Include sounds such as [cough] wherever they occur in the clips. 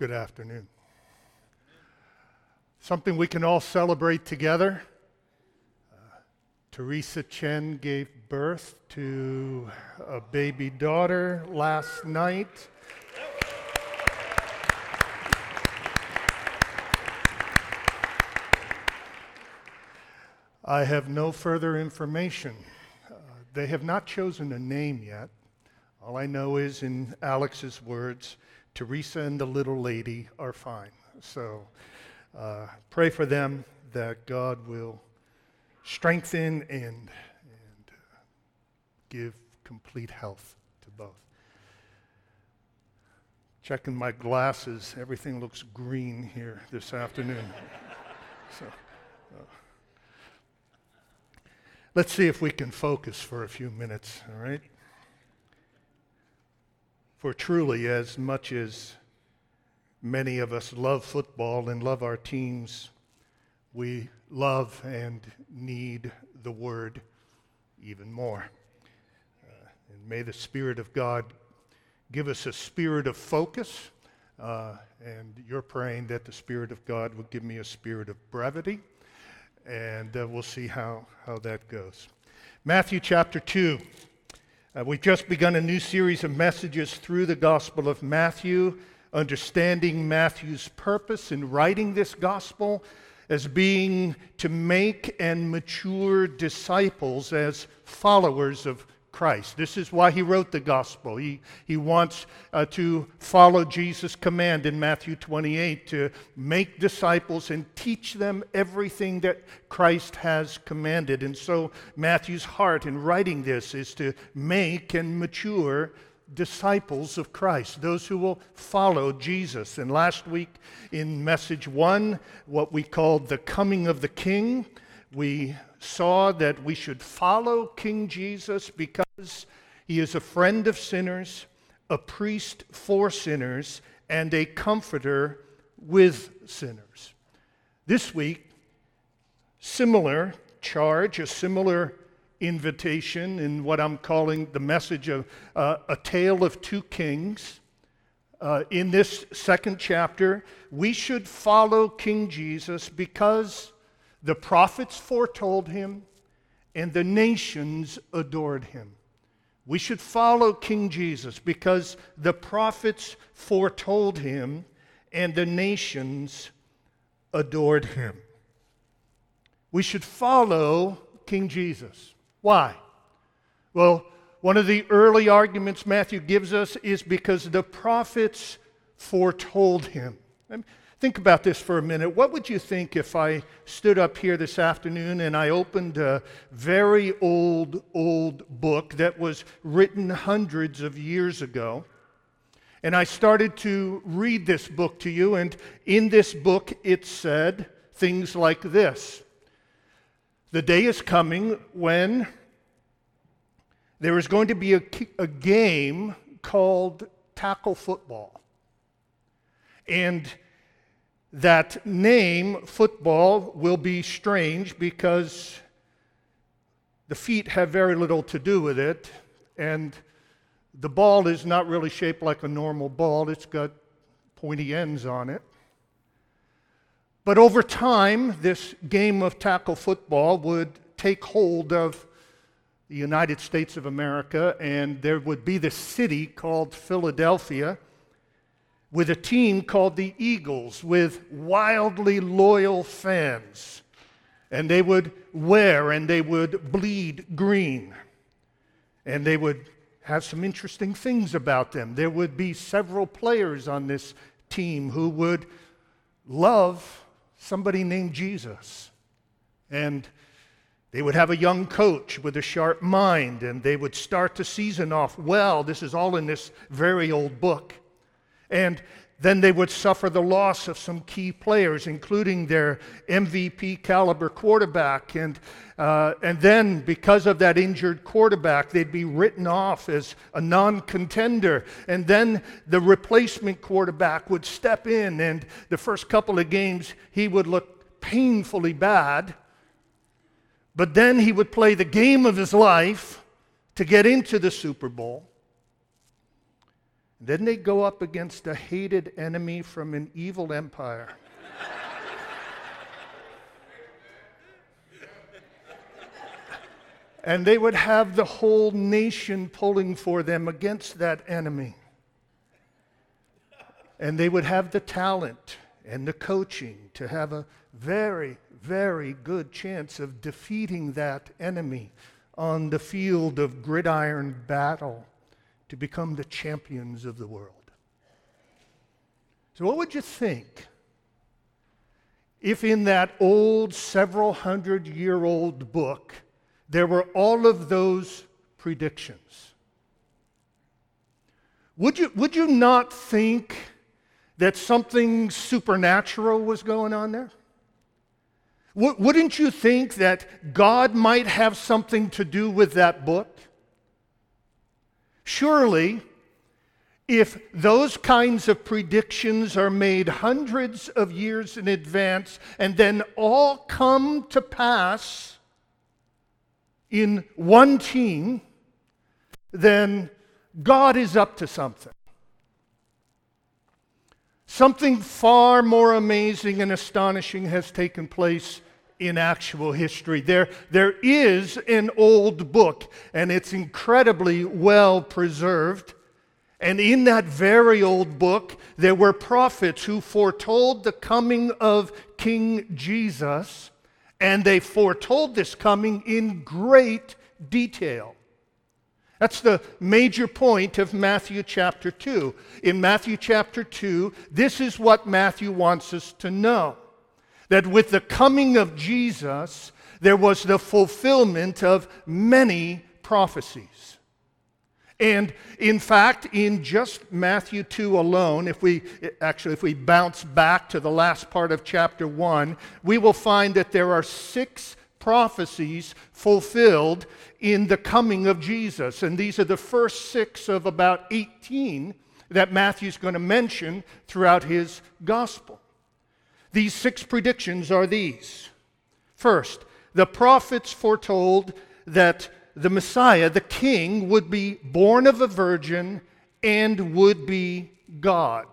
Good afternoon. Something we can all celebrate together. Uh, Teresa Chen gave birth to a baby daughter last night. I have no further information. Uh, they have not chosen a name yet. All I know is, in Alex's words, Teresa and the little lady are fine. So uh, pray for them that God will strengthen and, and uh, give complete health to both. Checking my glasses, everything looks green here this afternoon. [laughs] so, uh, let's see if we can focus for a few minutes, all right? For truly, as much as many of us love football and love our teams, we love and need the Word even more. Uh, and may the Spirit of God give us a spirit of focus. Uh, and you're praying that the Spirit of God will give me a spirit of brevity. And uh, we'll see how, how that goes. Matthew chapter 2. Uh, we've just begun a new series of messages through the Gospel of Matthew, understanding Matthew's purpose in writing this Gospel as being to make and mature disciples as followers of Christ. This is why he wrote the gospel. He, he wants uh, to follow Jesus' command in Matthew 28 to make disciples and teach them everything that Christ has commanded. And so, Matthew's heart in writing this is to make and mature disciples of Christ, those who will follow Jesus. And last week in message one, what we called the coming of the King, we saw that we should follow King Jesus because he is a friend of sinners, a priest for sinners, and a comforter with sinners. This week, similar charge, a similar invitation in what I'm calling the message of uh, a tale of two kings. Uh, in this second chapter, we should follow King Jesus because the prophets foretold him, and the nations adored him. We should follow King Jesus because the prophets foretold him, and the nations adored him. We should follow King Jesus. Why? Well, one of the early arguments Matthew gives us is because the prophets foretold him. Think about this for a minute. What would you think if I stood up here this afternoon and I opened a very old, old book that was written hundreds of years ago? And I started to read this book to you, and in this book it said things like this The day is coming when there is going to be a, a game called tackle football. And that name, football, will be strange because the feet have very little to do with it, and the ball is not really shaped like a normal ball, it's got pointy ends on it. But over time, this game of tackle football would take hold of the United States of America, and there would be this city called Philadelphia with a team called the Eagles with wildly loyal fans. And they would wear and they would bleed green. And they would have some interesting things about them. There would be several players on this team who would love somebody named Jesus. And they would have a young coach with a sharp mind, and they would start the season off well. This is all in this very old book. And then they would suffer the loss of some key players, including their MVP caliber quarterback. And, uh, and then, because of that injured quarterback, they'd be written off as a non contender. And then the replacement quarterback would step in, and the first couple of games, he would look painfully bad. But then he would play the game of his life to get into the Super Bowl. Then they go up against a hated enemy from an evil empire. and they would have the whole nation pulling for them against that enemy. And they would have the talent and the coaching to have a very, very good chance of defeating that enemy on the field of gridiron battle to become the champions of the world. So, what would you think if in that old, several hundred year old book, there were all of those predictions? Would you, would you not think that something supernatural was going on there? Wouldn't you think that God might have something to do with that book? Surely, if those kinds of predictions are made hundreds of years in advance and then all come to pass in one team, then God is up to something. Something far more amazing and astonishing has taken place in actual history. There, there is an old book, and it's incredibly well preserved. And in that very old book, there were prophets who foretold the coming of King Jesus, and they foretold this coming in great detail. That's the major point of Matthew chapter 2. In Matthew chapter 2, this is what Matthew wants us to know that with the coming of Jesus, there was the fulfillment of many prophecies. And in fact, in just Matthew 2 alone, if we actually if we bounce back to the last part of chapter 1, we will find that there are six prophecies fulfilled in the coming of Jesus. And these are the first six of about 18 that Matthew's going to mention throughout his gospel. These six predictions are these. First, the prophets foretold that the Messiah, the king, would be born of a virgin and would be God.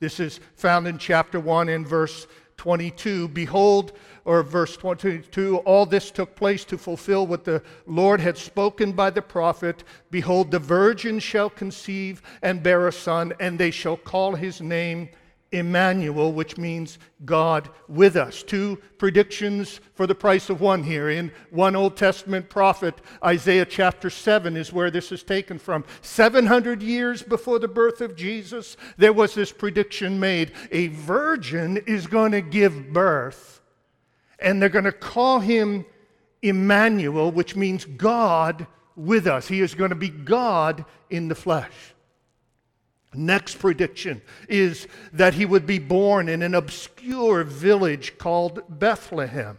This is found in chapter 1 in verse 22. Behold, or verse 22, all this took place to fulfill what the Lord had spoken by the prophet Behold, the virgin shall conceive and bear a son, and they shall call his name Emmanuel, which means God with us. Two predictions for the price of one here. In one Old Testament prophet, Isaiah chapter 7 is where this is taken from. 700 years before the birth of Jesus, there was this prediction made a virgin is going to give birth, and they're going to call him Emmanuel, which means God with us. He is going to be God in the flesh. Next prediction is that he would be born in an obscure village called Bethlehem.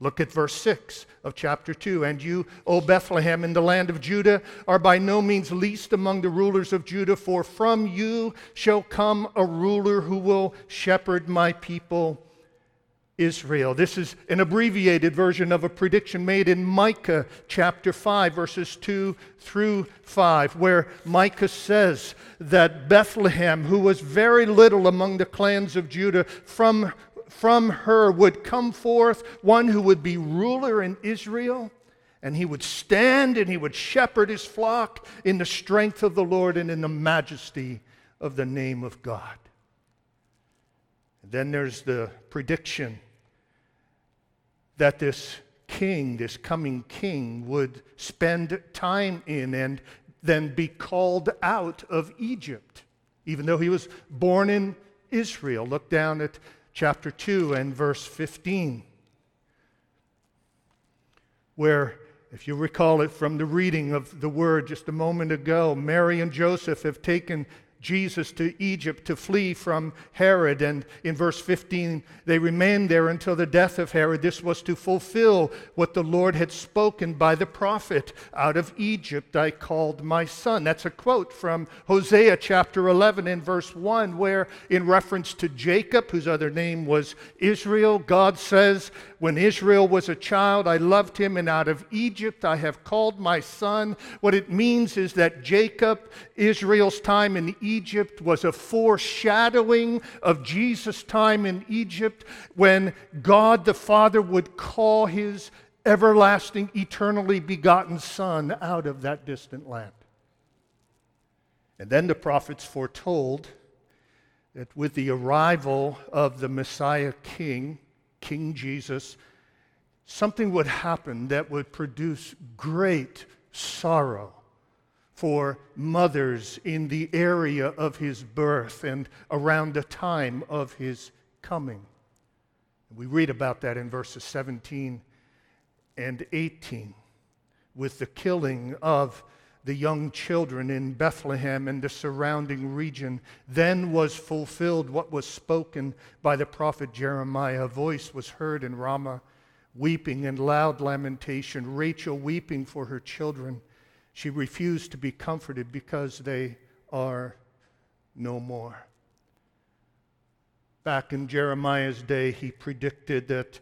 Look at verse 6 of chapter 2. And you, O Bethlehem, in the land of Judah, are by no means least among the rulers of Judah, for from you shall come a ruler who will shepherd my people Israel. This is an abbreviated version of a prediction made in Micah chapter 5, verses 2 through 5, where Micah says that Bethlehem, who was very little among the clans of Judah, from, from her would come forth one who would be ruler in Israel. And he would stand and he would shepherd his flock in the strength of the Lord and in the majesty of the name of God. Then there's the prediction that this king, this coming king, would spend time in and then be called out of Egypt, even though he was born in Israel. Look down at chapter 2 and verse 15, where, if you recall it from the reading of the word just a moment ago, Mary and Joseph have taken Jesus to Egypt to flee from Herod. And in verse 15, they remained there until the death of Herod. This was to fulfill what the Lord had spoken by the prophet Out of Egypt I called my son. That's a quote from Hosea chapter 11 in verse 1, where in reference to Jacob, whose other name was Israel, God says, When Israel was a child, I loved him, and out of Egypt I have called my son. What it means is that Jacob, Israel's time in Egypt, Egypt was a foreshadowing of Jesus' time in Egypt when God the Father would call his everlasting, eternally begotten Son out of that distant land. And then the prophets foretold that with the arrival of the Messiah King, King Jesus, something would happen that would produce great sorrow for mothers in the area of his birth and around the time of his coming. We read about that in verses 17 and 18 with the killing of the young children in Bethlehem and the surrounding region. Then was fulfilled what was spoken by the prophet Jeremiah. A voice was heard in Ramah, weeping and loud lamentation, Rachel weeping for her children she refused to be comforted because they are no more. Back in Jeremiah's day, he predicted that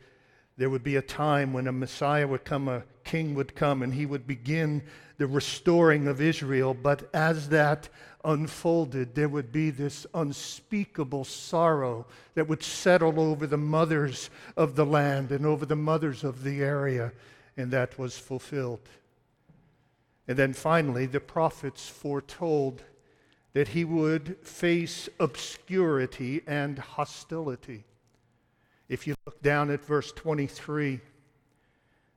there would be a time when a Messiah would come, a king would come, and he would begin the restoring of Israel. But as that unfolded, there would be this unspeakable sorrow that would settle over the mothers of the land and over the mothers of the area, and that was fulfilled. And then finally, the prophets foretold that he would face obscurity and hostility. If you look down at verse 23,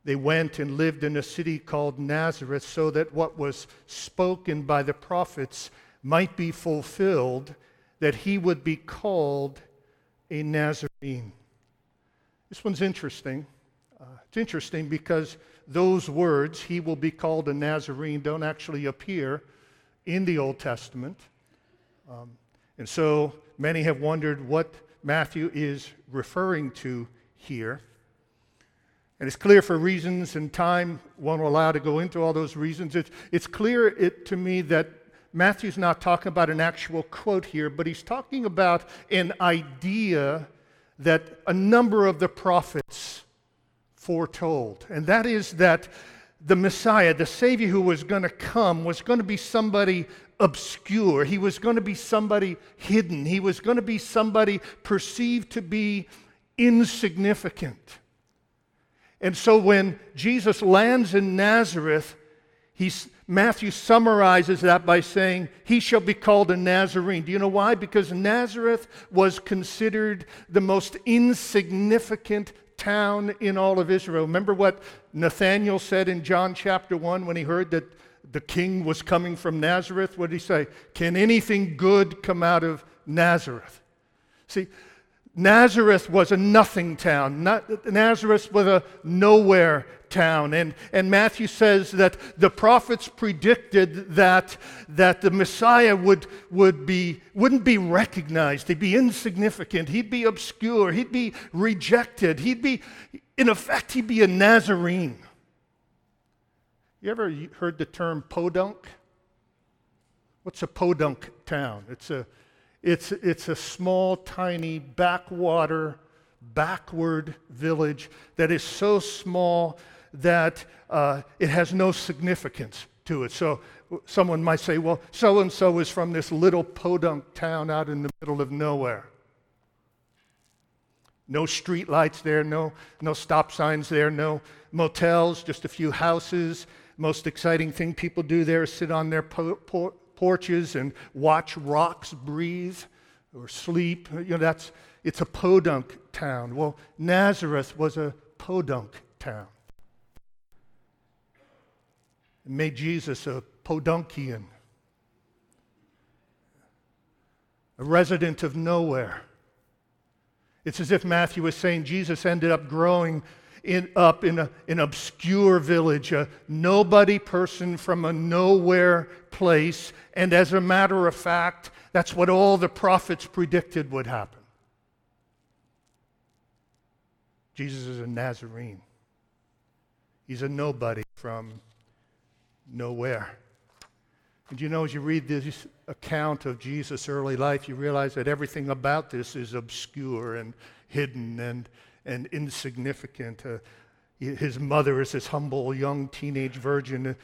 they went and lived in a city called Nazareth so that what was spoken by the prophets might be fulfilled, that he would be called a Nazarene. This one's interesting. Uh, it's interesting because those words, he will be called a Nazarene, don't actually appear in the Old Testament. Um, and so many have wondered what Matthew is referring to here. And it's clear for reasons and time won't allow to go into all those reasons. It's, it's clear it, to me that Matthew's not talking about an actual quote here, but he's talking about an idea that a number of the prophets foretold. And that is that the Messiah, the Savior who was going to come, was going to be somebody obscure. He was going to be somebody hidden. He was going to be somebody perceived to be insignificant. And so when Jesus lands in Nazareth, he's, Matthew summarizes that by saying, He shall be called a Nazarene. Do you know why? Because Nazareth was considered the most insignificant town in all of Israel. Remember what Nathanael said in John chapter 1 when he heard that the king was coming from Nazareth? What did he say? Can anything good come out of Nazareth? See, Nazareth was a nothing town. Nazareth was a nowhere town. And, and Matthew says that the prophets predicted that, that the Messiah would, would be, wouldn't be recognized. He'd be insignificant. He'd be obscure. He'd be rejected. He'd be, in effect, he'd be a Nazarene. You ever heard the term podunk? What's a podunk town? It's a it's, it's a small, tiny, backwater, backward village that is so small that uh, it has no significance to it. So someone might say, well, so and so is from this little podunk town out in the middle of nowhere. No street lights there, no, no stop signs there, no motels, just a few houses. Most exciting thing people do there is sit on their po- po- porches and watch rocks breathe or sleep. You know, that's, it's a podunk town. Well, Nazareth was a podunk town. It made Jesus a podunkian, a resident of nowhere. It's as if Matthew was saying Jesus ended up growing in, up in a, an obscure village, a nobody person from a nowhere place. And as a matter of fact, that's what all the prophets predicted would happen. Jesus is a Nazarene. He's a nobody from nowhere. And you know, as you read this account of Jesus' early life, you realize that everything about this is obscure and hidden and, and insignificant. Uh, his mother is this humble young teenage virgin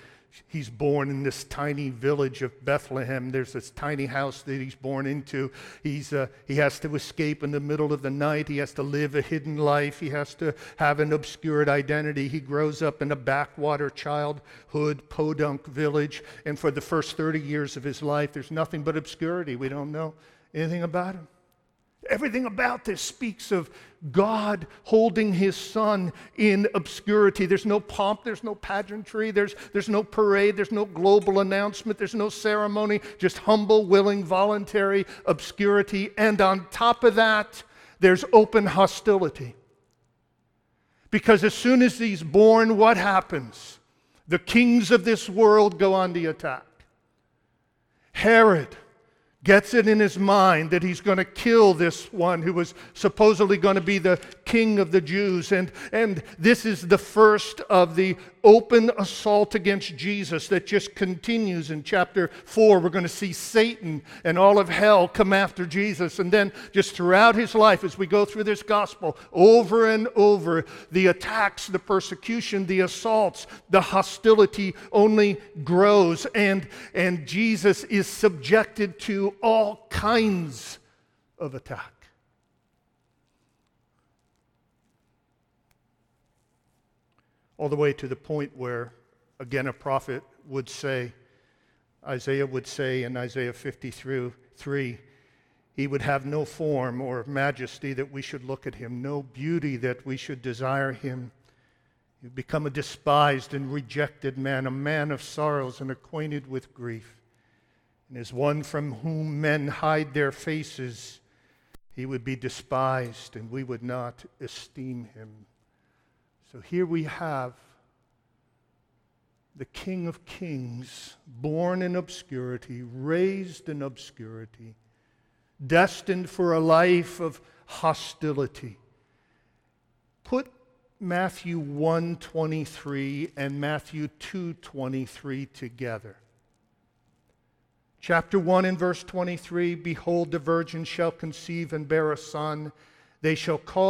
he's born in this tiny village of Bethlehem. There's this tiny house that he's born into. He's, uh, he has to escape in the middle of the night. He has to live a hidden life. He has to have an obscured identity. He grows up in a backwater childhood podunk village. And for the first 30 years of his life, there's nothing but obscurity. We don't know anything about him. Everything about this speaks of God holding his son in obscurity. There's no pomp, there's no pageantry, there's, there's no parade, there's no global announcement, there's no ceremony, just humble, willing, voluntary obscurity. And on top of that, there's open hostility. Because as soon as he's born, what happens? The kings of this world go on the attack. Herod gets it in his mind that he's going to kill this one who was supposedly going to be the king of the Jews. And, and this is the first of the open assault against Jesus that just continues in chapter 4. We're going to see Satan and all of hell come after Jesus. And then, just throughout his life, as we go through this gospel, over and over, the attacks, the persecution, the assaults, the hostility only grows. And, and Jesus is subjected to all kinds of attack. all the way to the point where, again, a prophet would say, Isaiah would say in Isaiah 53, he would have no form or majesty that we should look at him, no beauty that we should desire him. He'd become a despised and rejected man, a man of sorrows and acquainted with grief. And as one from whom men hide their faces, he would be despised, and we would not esteem him. So here we have the King of Kings, born in obscurity, raised in obscurity, destined for a life of hostility. Put Matthew 1:23 and Matthew 2:23 together. Chapter 1 and verse 23 Behold, the virgin shall conceive and bear a son. They shall call